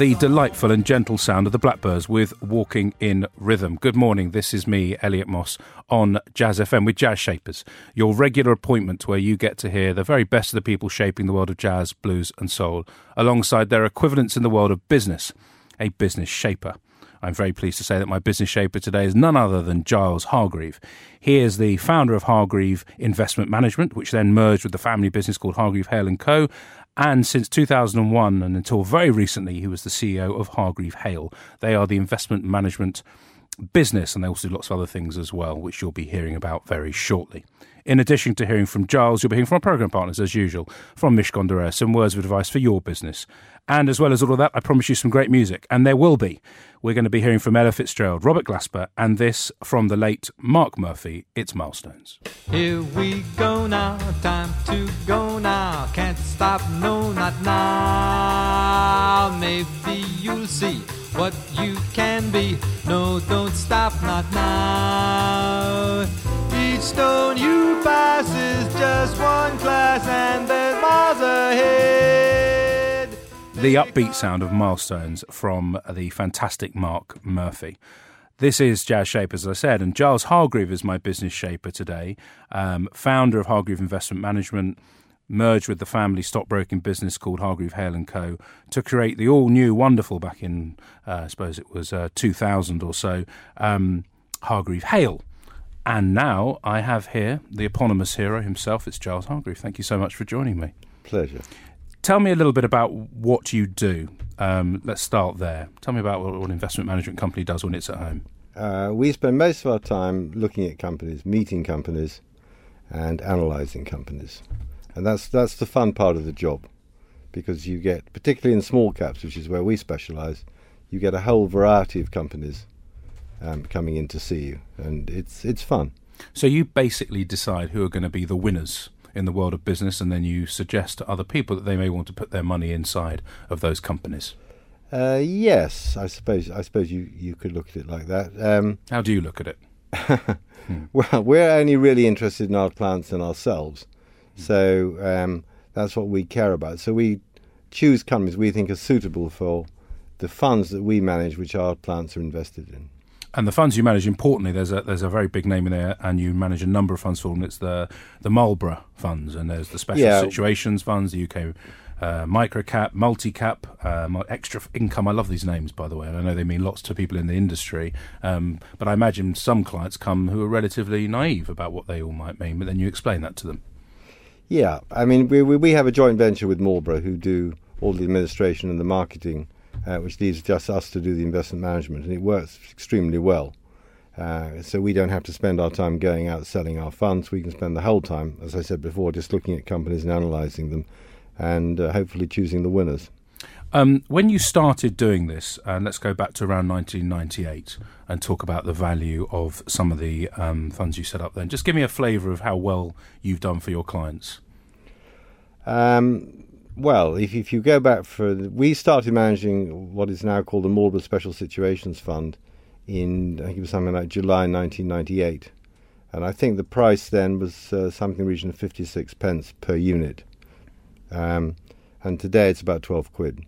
The delightful and gentle sound of the Blackbyrds with Walking in Rhythm. Good morning, this is me, Elliot Moss, on Jazz FM with Jazz Shapers, your regular appointment where you get to hear the very best of the people shaping the world of jazz, blues, and soul, alongside their equivalents in the world of business, a business shaper. I'm very pleased to say that my business shaper today is none other than Giles Hargreave. He is the founder of Hargreave Investment Management, which then merged with the family business called Hargreave Hale and Co. And since 2001 and until very recently, he was the CEO of Hargreave Hale. They are the investment management business, and they also do lots of other things as well, which you'll be hearing about very shortly. In addition to hearing from Giles, you'll be hearing from our program partners as usual, from Mishcon de Reya, some words of advice for your business. And as well as all of that, I promise you some great music, and there will be. We're going to be hearing from Ella Fitzgerald, Robert Glasper, and this from the late Mark Murphy. It's Milestones. Here we go now, time to go now. Can't stop, no, not now. Maybe you'll see what you can be. No, don't stop, not now. Each stone you pass is just one class, and there's miles ahead. the upbeat sound of Milestones from the fantastic Mark Murphy. This is Jazz Shape, as I said, and Giles Hargreave is my business shaper today, um, founder of Hargreave Investment Management, merged with the family stockbroking business called Hargreave Hale and Co. to create the all new, wonderful back in, uh, I suppose it was uh, 2000 or so, um, Hargreave Hale. And now I have here the eponymous hero himself. It's Giles Hargreave. Thank you so much for joining me. Pleasure. Tell me a little bit about what you do. Um, let's start there. Tell me about what what an investment management company does when it's at home. Uh, we spend most of our time looking at companies, meeting companies, and analysing companies, and that's that's the fun part of the job, because you get, particularly in small caps, which is where we specialise, you get a whole variety of companies um, coming in to see you, and it's it's fun. So you basically decide who are going to be the winners in the world of business, and then you suggest to other people that they may want to put their money inside of those companies. Uh, yes, I suppose I suppose you, you could look at it like that. Um, How do you look at it? Well, we're only really interested in our clients and ourselves. So um, that's what we care about. So we choose companies we think are suitable for the funds that we manage, which our plants are invested in. And the funds you manage, importantly, there's a there's a very big name in there, and you manage a number of funds for them. It's the the Marlborough funds, and there's the special Yeah. situations funds, the UK uh, micro cap, multi cap, um, extra income. I love these names, by the way, and I know they mean lots to people in the industry. Um, but I imagine some clients come who are relatively naive about what they all might mean, but then you explain that to them. Yeah, I mean, we, we, we have a joint venture with Marlborough who do all the administration and the marketing, uh, which leaves just us to do the investment management, and it works extremely well. Uh, so we don't have to spend our time going out selling our funds. We can spend the whole time, as I said before, just looking at companies and analysing them, and uh, hopefully choosing the winners. Um, when you started doing this, and let's go back to around 1998 and talk about the value of some of the um, funds you set up then. Just give me a flavour of how well you've done for your clients. Um, well, if, if you go back for, we started managing what is now called the Marlborough Special Situations Fund in, I think it was something like July 1998. And I think the price then was uh, something in the region of 56 pence per unit. Um, and today it's about 12 quid.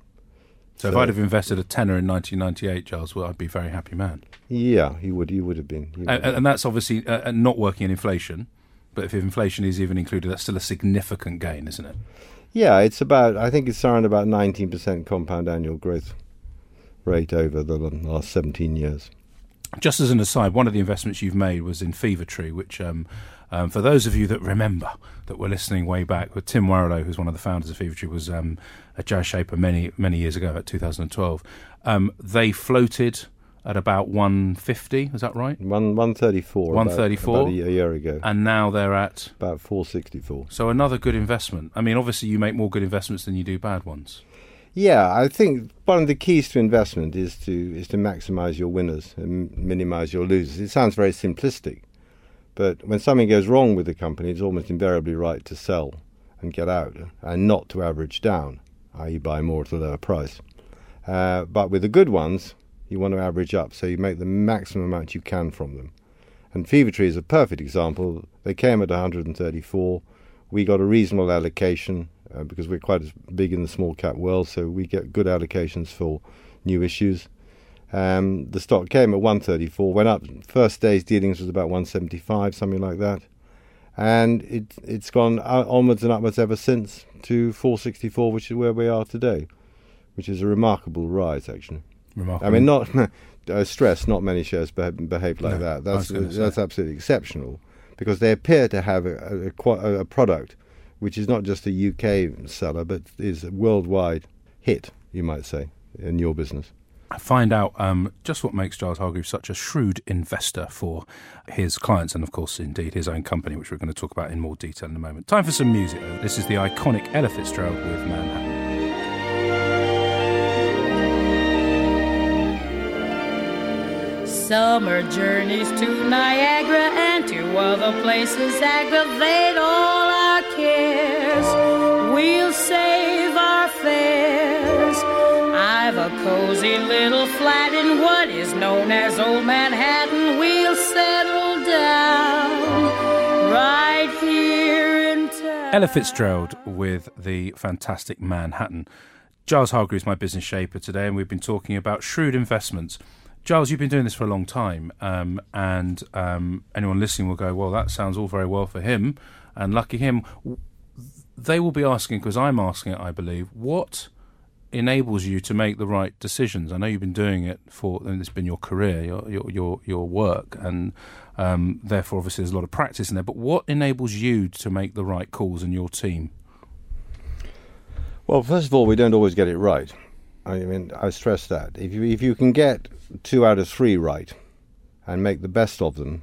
So, if I'd have invested a tenner in 1998, Giles, well, I'd be a very happy man. Yeah, you would, you would have been. would And, have and that's obviously uh, uh, not working in inflation. But if inflation is even included, that's still a significant gain, isn't it? Yeah, it's about. I think it's around about nineteen percent compound annual growth rate over the last seventeen years. Just as an aside, one of the investments you've made was in Fever Tree, which, um, um, for those of you that remember that were listening way back, with Tim Warrilow, who's one of the founders of Fever Tree, was um, a jazz shaper many many years ago, about 2012. Um, they floated at about 150. Is that right? One one thirty four. 134? about, a, a year ago. And now they're at. about four sixty four. So another good investment. I mean, obviously, you make more good investments than you do bad ones. Yeah, I think one of the keys to investment is to is to maximise your winners and minimise your losers. It sounds very simplistic, but when something goes wrong with the company, it's almost invariably right to sell and get out, and not to average down, i.e., buy more at a lower price. Uh, but with the good ones, you want to average up, so you make the maximum amount you can from them. And Fever Tree is a perfect example. They came at 134. We got a reasonable allocation uh, because we're quite as big in the small cap world, so we get good allocations for new issues. Um, the stock came at 134, went up. First day's dealings was about 175, something like that, and it it's gone onwards and upwards ever since to 464, which is where we are today, which is a remarkable rise actually. Remarkable. I mean, not I stress not many shares beha- behave like No, that. That's gonna that's absolutely exceptional because they appear to have a, a, a a product which is not just a UK seller but is a worldwide hit, you might say, in your business. Find out um, just what makes Giles Hargreaves such a shrewd investor for his clients and, of course, indeed his own company, which we're going to talk about in more detail in a moment. Time for some music. This is the iconic Ella Fitzgerald with Manhattan. Summer journeys to Niagara and to other places aggravate all cozy little flat in what is known as Old Manhattan. We'll settle down right here in town. Ella Fitzgerald with the fantastic Manhattan. Giles Hargreaves, my business shaper today, and we've been talking about shrewd investments. Giles, you've been doing this for a long time, um, and um, anyone listening will go, "Well, that sounds all very well for him, and lucky him." They will be asking, because I'm asking it, I believe, what enables you to make the right decisions? I know you've been doing it for, and it's been your career, your your your, your work, and um, therefore, obviously, there's a lot of practice in there. But what enables you to make the right calls in your team? Well, first of all, we don't always get it right. I mean, I stress that if you if you can get two out of three right and make the best of them,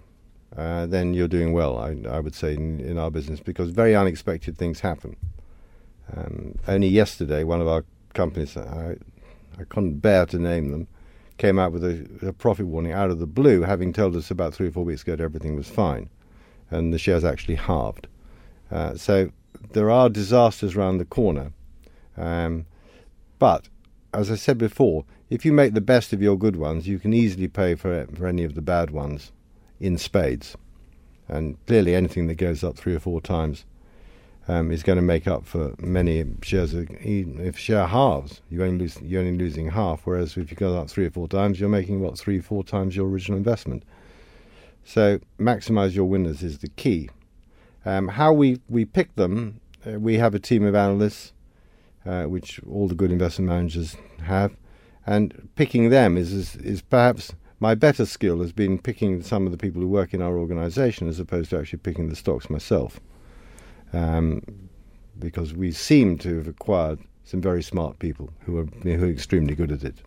uh, then you're doing well. I, I would say in, in our business because very unexpected things happen. Um, only yesterday, one of our companies, I, I couldn't bear to name them, came out with a, a profit warning out of the blue, having told us about three or four weeks ago that everything was fine, and the shares actually halved. Uh, so there are disasters around the corner. Um, but as I said before, if you make the best of your good ones, you can easily pay for for any of the bad ones in spades. And clearly, anything that goes up three or four times um, is going to make up for many shares. if share halves, you only lose, you're only losing half. Whereas if you go up three or four times, you're making what three, four times your original investment. So maximise your winners is the key. Um, how we we pick them, uh, we have a team of analysts uh, which all the good investment managers have, and picking them is, is is perhaps my better skill has been picking some of the people who work in our organisation as opposed to actually picking the stocks myself, um, because we seem to have acquired some very smart people who are who are extremely good at it.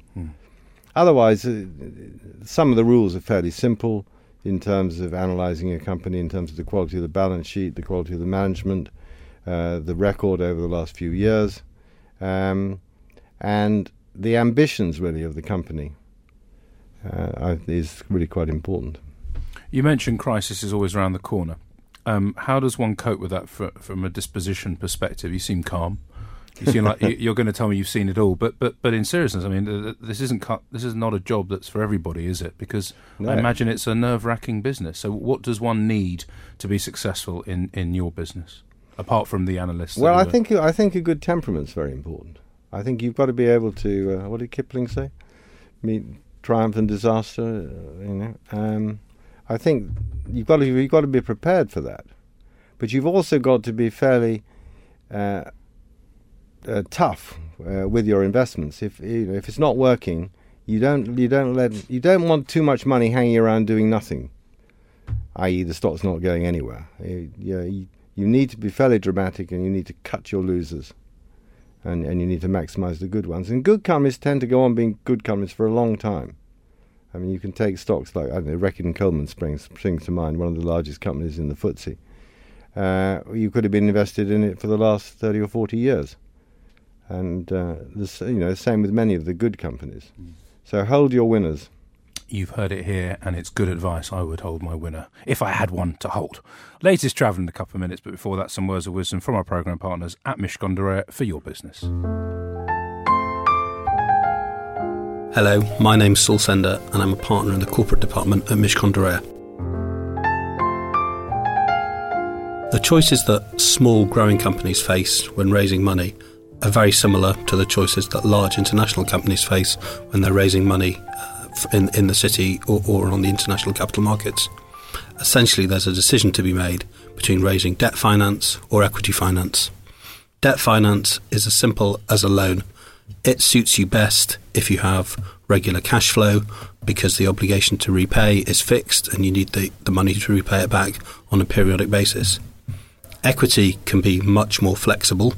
Otherwise, uh, some of the rules are fairly simple in terms of analysing a company, in terms of the quality of the balance sheet, the quality of the management, uh, the record over the last few years, um, and the ambitions really of the company uh, is really quite important. You mentioned crisis is always around the corner. Um, how does one cope with that fr from a disposition perspective? You seem calm. You seem like you- you're going to tell me you've seen it all, but but but in seriousness, I mean, th- th- this isn't cut, this is not a job that's for everybody, is it? Because I imagine it's a nerve-wracking business. So, what does one need to be successful in in your business, apart from the analysts? Well, I think I think a good temperament's very important. I think you've got to be able to. Uh, what did Kipling say? Meet triumph and disaster. Uh, you know. Um, I think you've got to you've got to be prepared for that, but you've also got to be fairly uh, uh, tough uh, with your investments. If you know, if it's not working, you don't you don't let you don't want too much money hanging around doing nothing. I.e., the stock's not going anywhere. You, you, you, you need to be fairly dramatic, and you need to cut your losers, and and you need to maximise the good ones. And good companies tend to go on being good companies for a long time. I mean, you can take stocks like I don't know, Reckitt and Colman springs springs to mind, one of the largest companies in the FTSE. Uh, you could have been invested in it for the last thirty or forty years, and uh, the you know the same with many of the good companies. So hold your winners. You've heard it here, and it's good advice. I would hold my winner if I had one to hold. Latest travel in a couple of minutes, but before that, some words of wisdom from our program partners at Mishcon de Reya for your business. Hello, my name's Saul Sender, and I'm a partner in the corporate department at Mishcon de The choices that small growing companies face when raising money are very similar to the choices that large international companies face when they're raising money uh, in, in the city or, or on the international capital markets. Essentially, there's a decision to be made between raising debt finance or equity finance. Debt finance is as simple as a loan. It suits you best if you have regular cash flow because the obligation to repay is fixed and you need the, the money to repay it back on a periodic basis. Equity can be much more flexible,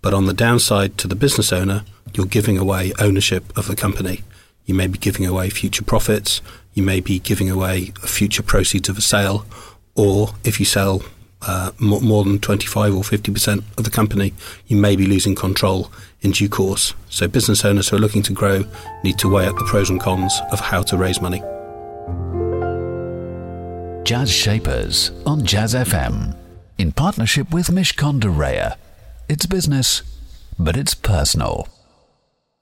but on the downside to the business owner, you're giving away ownership of the company. You may be giving away future profits, you may be giving away future proceeds of a sale, or if you sell uh, more, than 25 or 50% of the company, you may be losing control in due course. So, business owners who are looking to grow need to weigh up the pros and cons of how to raise money. Jazz Shapers on Jazz FM in partnership with Mishcon de Reya. It's business, but it's personal.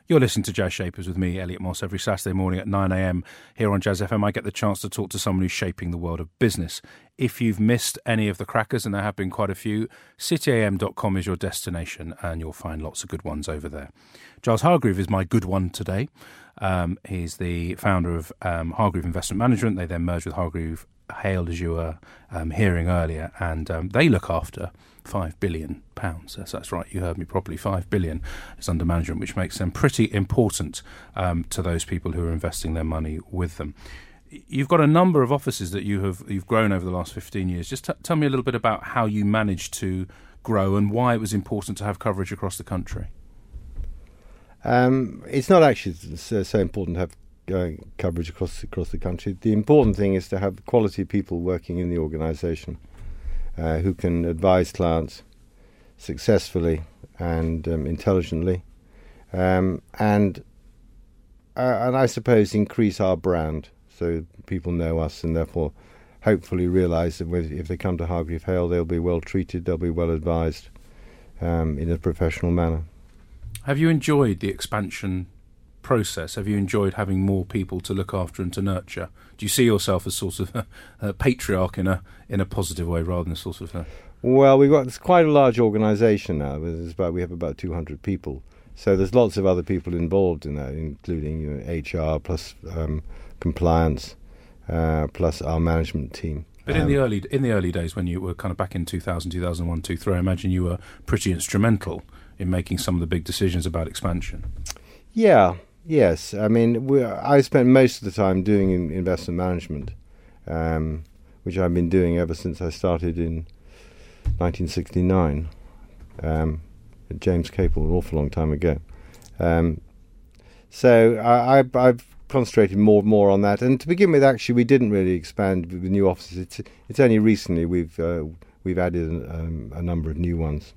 You're listening to Jazz Shapers with me, Elliot Moss, every Saturday morning at 9am here on Jazz FM. I get the chance to talk to someone who's shaping the world of business. If you've missed any of the crackers, and there have been quite a few, cityam.com is your destination and you'll find lots of good ones over there. Giles Hargreave is my good one today. Um, he's the founder of um, Hargreave Investment Management. They then merged with Hargreave Hale, as you were um, hearing earlier, and um, they look after five billion pounds. That's, that's right, you heard me properly. Five billion is under management, which makes them pretty important um, to those people who are investing their money with them. You've got a number of offices that you have you've grown over the last fifteen years. Just t- tell me a little bit about how you managed to grow and why it was important to have coverage across the country. Um, it's not actually so, so important to have coverage across across the country. The important thing is to have quality people working in the organisation uh, who can advise clients successfully and um, intelligently, um, and uh, and I suppose increase our brand so people know us and therefore hopefully realise that if they come to Hargreave Hale they'll be well treated, they'll be well advised um, in a professional manner. Have you enjoyed the expansion process? Have you enjoyed having more people to look after and to nurture? Do you see yourself as sort of a, a patriarch in a in a positive way rather than a sort of a, Well, we've got it's quite a large organisation now. There's about we have about 200 people, so there's lots of other people involved in that, including you know, HR plus um, compliance, uh, plus our management team. But in Um, the early in the early days when you were kind of back in 2000, 2001, 2003, I imagine you were pretty instrumental in making some of the big decisions about expansion. Yeah, yes. I mean, I spent most of the time doing in, investment management, um, which I've been doing ever since I started in 1969 um, at James Capel, an awful long time ago. Um, so I, I've concentrated more and more on that. And to begin with, actually, we didn't really expand with the new offices. It's, it's only recently we've uh, we've added um, a number of new ones.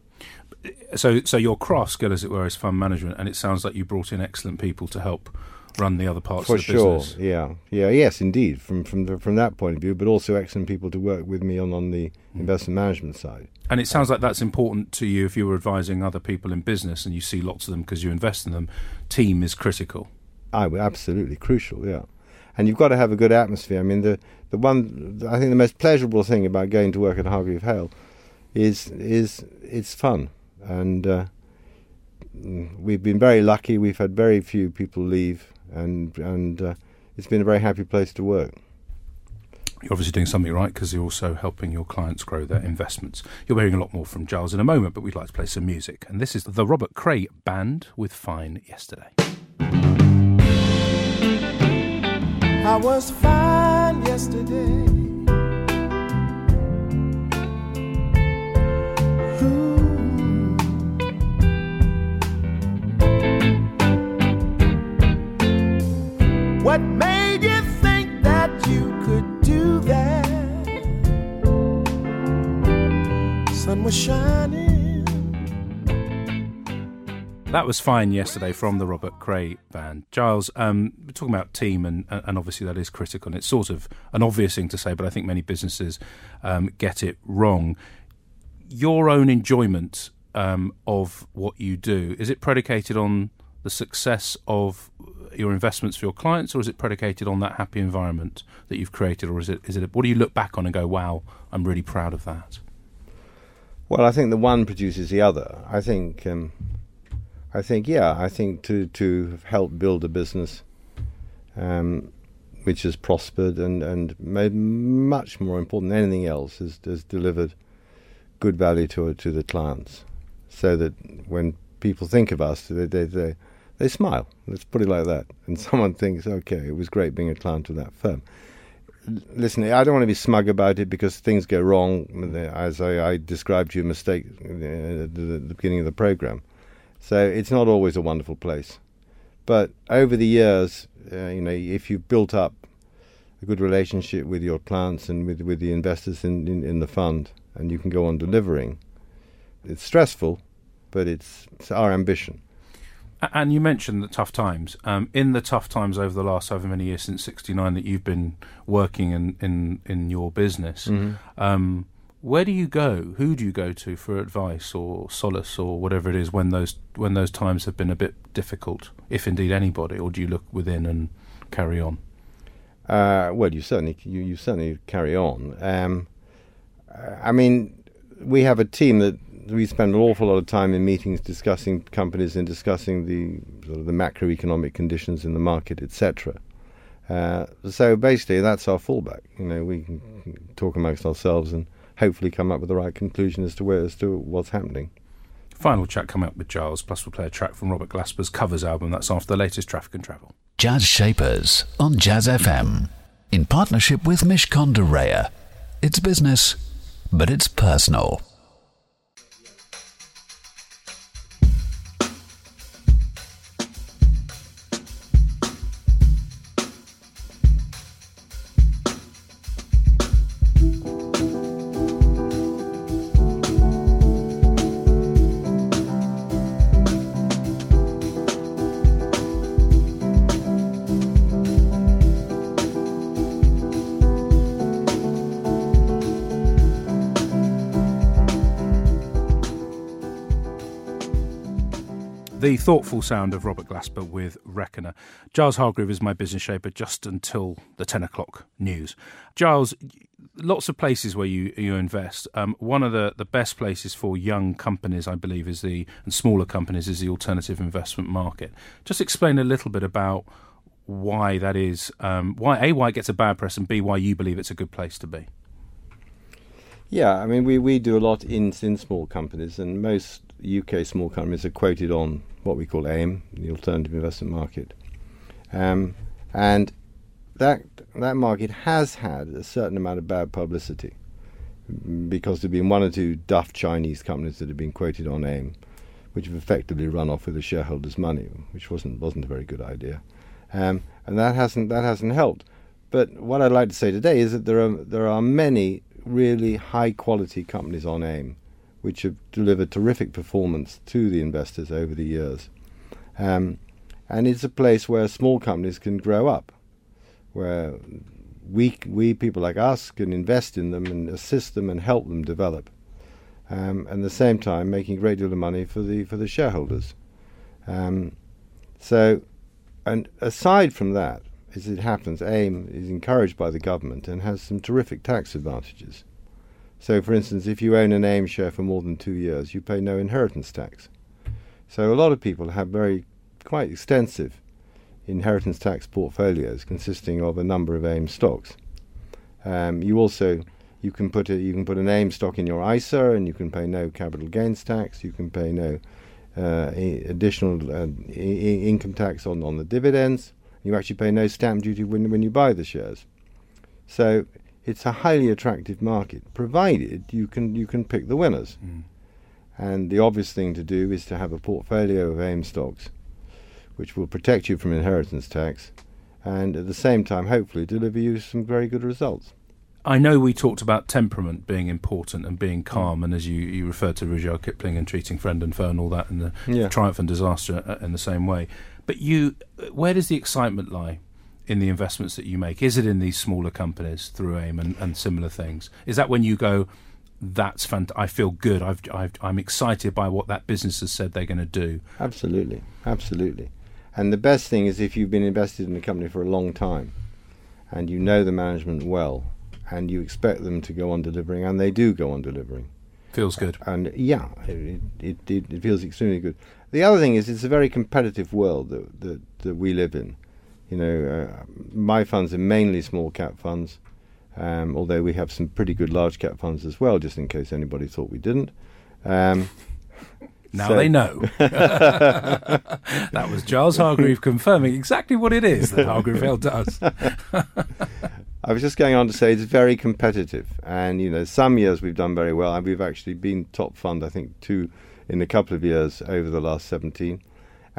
So so your cross skill, as it were, is fund management, and it sounds like you brought in excellent people to help run the other parts For of the sure, business. yeah, yeah, yes, indeed. From from the, from that point of view, but also excellent people to work with me on on the Mm. investment management side. And it sounds like that's important to you if you were advising other people in business and you see lots of them because you invest in them. Team is critical. I would absolutely crucial, yeah. And you've got to have a good atmosphere. I mean, the the one I think the most pleasurable thing about going to work at Hargreave Hale is is it's fun, and uh, we've been very lucky. We've had very few people leave, and and uh, it's been a very happy place to work. You're obviously doing something right because you're also helping your clients grow their investments. You're hearing a lot more from Giles in a moment, but we'd like to play some music. And this is the Robert Cray Band with Fine Yesterday. I was fine yesterday. That was fine yesterday from the Robert Cray band. Giles, um, we're talking about team, and, and obviously that is critical. And it's sort of an obvious thing to say, but I think many businesses um, get it wrong. Your own enjoyment um, of what you do is it predicated on the success of your investments for your clients, or is it predicated on that happy environment that you've created, or is it is it what do you look back on and go, "Wow, I'm really proud of that"? Well, I think the one produces the other. I think, um, I think, yeah, I think to to help build a business um, which has prospered and and made much more important than anything else has, has delivered good value to to the clients, so that when people think of us, they they they, they smile. Let's put it like that, and someone thinks, okay, it was great being a client of that firm listen, I don't want to be smug about it because things go wrong, as I, I described to you mistake at the, the beginning of the program. So it's not always a wonderful place. But over the years, uh, you know, if you've built up a good relationship with your clients and with, with the investors in, in, in the fund, and you can go on delivering, it's stressful, but it's, it's our ambition. And you mentioned the tough times. Um, in the tough times over the last however many years since '69 that you've been working in in, in your business, mm-hmm. um, where do you go? Who do you go to for advice or solace or whatever it is when those when those times have been a bit difficult, if indeed anybody, or do you look within and carry on? Uh, well, you certainly you, you certainly carry on. Um, I mean, we have a team that we spend an awful lot of time in meetings discussing companies and discussing the sort of the macroeconomic conditions in the market, etc. Uh, so basically, that's our fallback. You know, we can talk amongst ourselves and hopefully come up with the right conclusion as to where as to what's happening. Final chat coming up with Giles, plus we'll play a track from Robert Glasper's covers album. That's after the latest Traffic and Travel. Jazz Shapers on Jazz FM in partnership with Mishcon de Reya. It's business, but it's personal. The thoughtful sound of Robert Glasper with Reckoner. Giles Hargreave is my business shaper just until the 10 o'clock news. Giles, lots of places where you, you invest. Um, one of the, the best places for young companies, I believe, is the and smaller companies is the alternative investment market. Just explain a little bit about why that is, um, why A, why it gets a bad press, and B, why you believe it's a good place to be. Yeah, I mean, we, we do a lot in, in small companies, and most UK small companies are quoted on what we call AIM, the alternative investment market. Um, and that that market has had a certain amount of bad publicity because there have been one or two duff Chinese companies that have been quoted on AIM, which have effectively run off with the shareholders' money, which wasn't wasn't a very good idea, um, and that hasn't that hasn't helped. But what I'd like to say today is that there are there are many really high quality companies on AIM which have delivered terrific performance to the investors over the years. Um, and it's a place where small companies can grow up, where we, we people like us can invest in them and assist them and help them develop. Um, and at the same time making a great deal of money for the for the shareholders. Um, so, and aside from that, as it happens, AIM is encouraged by the government and has some terrific tax advantages. So, for instance, if you own an AIM share for more than two years, you pay no inheritance tax. So, a lot of people have very quite extensive inheritance tax portfolios consisting of a number of AIM stocks. Um, you also you can put a, you can put an AIM stock in your ISA, and you can pay no capital gains tax. You can pay no uh, additional uh, I- income tax on, on the dividends. You actually pay no stamp duty when when you buy the shares. So it's a highly attractive market, provided you can you can pick the winners. Mm. And the obvious thing to do is to have a portfolio of AIM stocks, which will protect you from inheritance tax, and at the same time, hopefully, deliver you some very good results. I know we talked about temperament being important and being calm, and as you, you referred to Rudyard Kipling and treating friend and foe and all that, and the Yeah. triumph and disaster uh, in the same way. But you, where does the excitement lie in the investments that you make? Is it in these smaller companies through AIM and, and similar things? Is that when you go, that's fant- I feel good. I've, I've, I'm excited by what that business has said they're going to do. Absolutely, absolutely. And the best thing is if you've been invested in a company for a long time, and you know the management well, and you expect them to go on delivering, and they do go on delivering. Feels good. And yeah, it, it, it, it feels extremely good. The other thing is it's a very competitive world that, that, that we live in. You know, uh, my funds are mainly small cap funds, um, although we have some pretty good large cap funds as well, just in case anybody thought we didn't. Um, Now so- they know. that was Giles Hargreave confirming exactly what it is that Hargreave Hale does. I was just going on to say it's very competitive, and you know, some years we've done very well, and we've actually been top fund, I think, two in a couple of years over the last 17,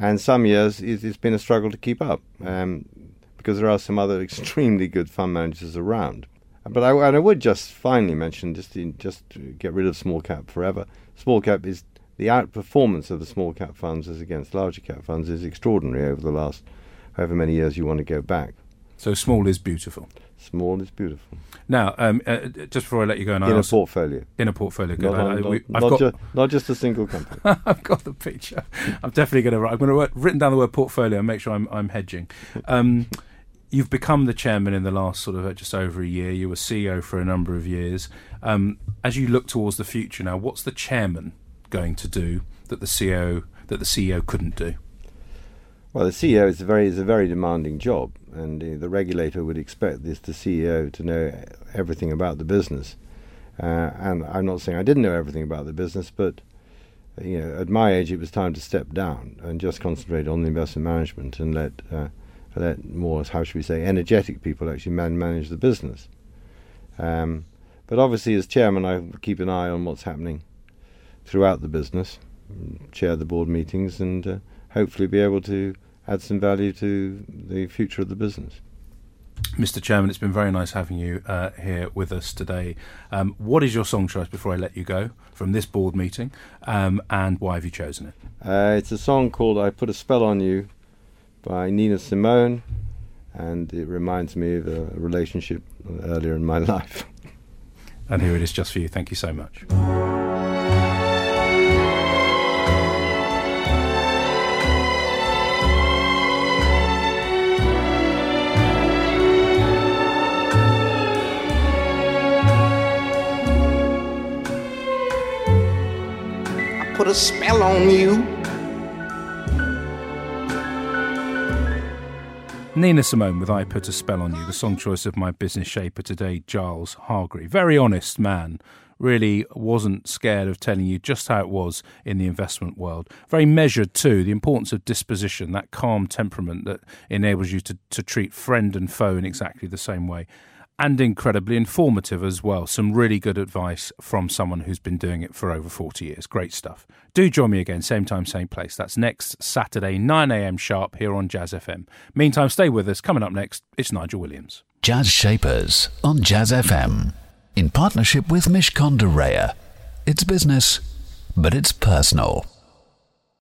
and some years it's, been a struggle to keep up um, because there are some other extremely good fund managers around. But I, and I would just finally mention, just to, just to get rid of small cap forever. Small cap is the outperformance of the small cap funds as against larger cap funds is extraordinary over the last however many years you want to go back. So small is beautiful. Small is beautiful Now, um, uh, just before I let you go, and in a also- portfolio. in a portfolio, good. Not, I- I- we- not, I've not, got ju- not just a single company. I've got the picture. I'm definitely going to. write. I'm going to write written down the word portfolio and make sure I'm I'm hedging. Um, you've become the chairman in the last sort of uh, just over a year. You were CEO for a number of years. Um, as you look towards the future now, what's the chairman going to do that the CEO that the CEO couldn't do? Well, the CEO is a very is a very demanding job, and uh, the regulator would expect this the CEO to know everything about the business. Uh, and I'm not saying I didn't know everything about the business, but you know, at my age, it was time to step down and just concentrate on the investment management and let uh, let more, how should we say, energetic people actually man- manage the business. Um, but obviously, as chairman, I keep an eye on what's happening throughout the business, chair the board meetings, and uh, hopefully be able to add some value to the future of the business. Mr. Chairman, it's been very nice having you uh, here with us today. Um, what is your song choice before I let you go from this board meeting, um, and why have you chosen it? Uh, it's a song called "I Put a Spell on You" by Nina Simone, and it reminds me of a relationship earlier in my life. And here it is, just for you. Thank you so much. A spell on you. Nina Simone with I Put a Spell on You, the song choice of my business shaper today, Giles Hargreave. Very honest man. Really wasn't scared of telling you just how it was in the investment world. Very measured too, the importance of disposition, that calm temperament that enables you to, to treat friend and foe in exactly the same way. And incredibly informative as well. Some really good advice from someone who's been doing it for over 40 years. Great stuff. Do join me again, same time, same place. That's next Saturday, 9am sharp here on Jazz FM. Meantime, stay with us. Coming up next, it's Nigel Williams. Jazz Shapers on Jazz FM. In partnership with Mishcon de Reya. It's business, but it's personal.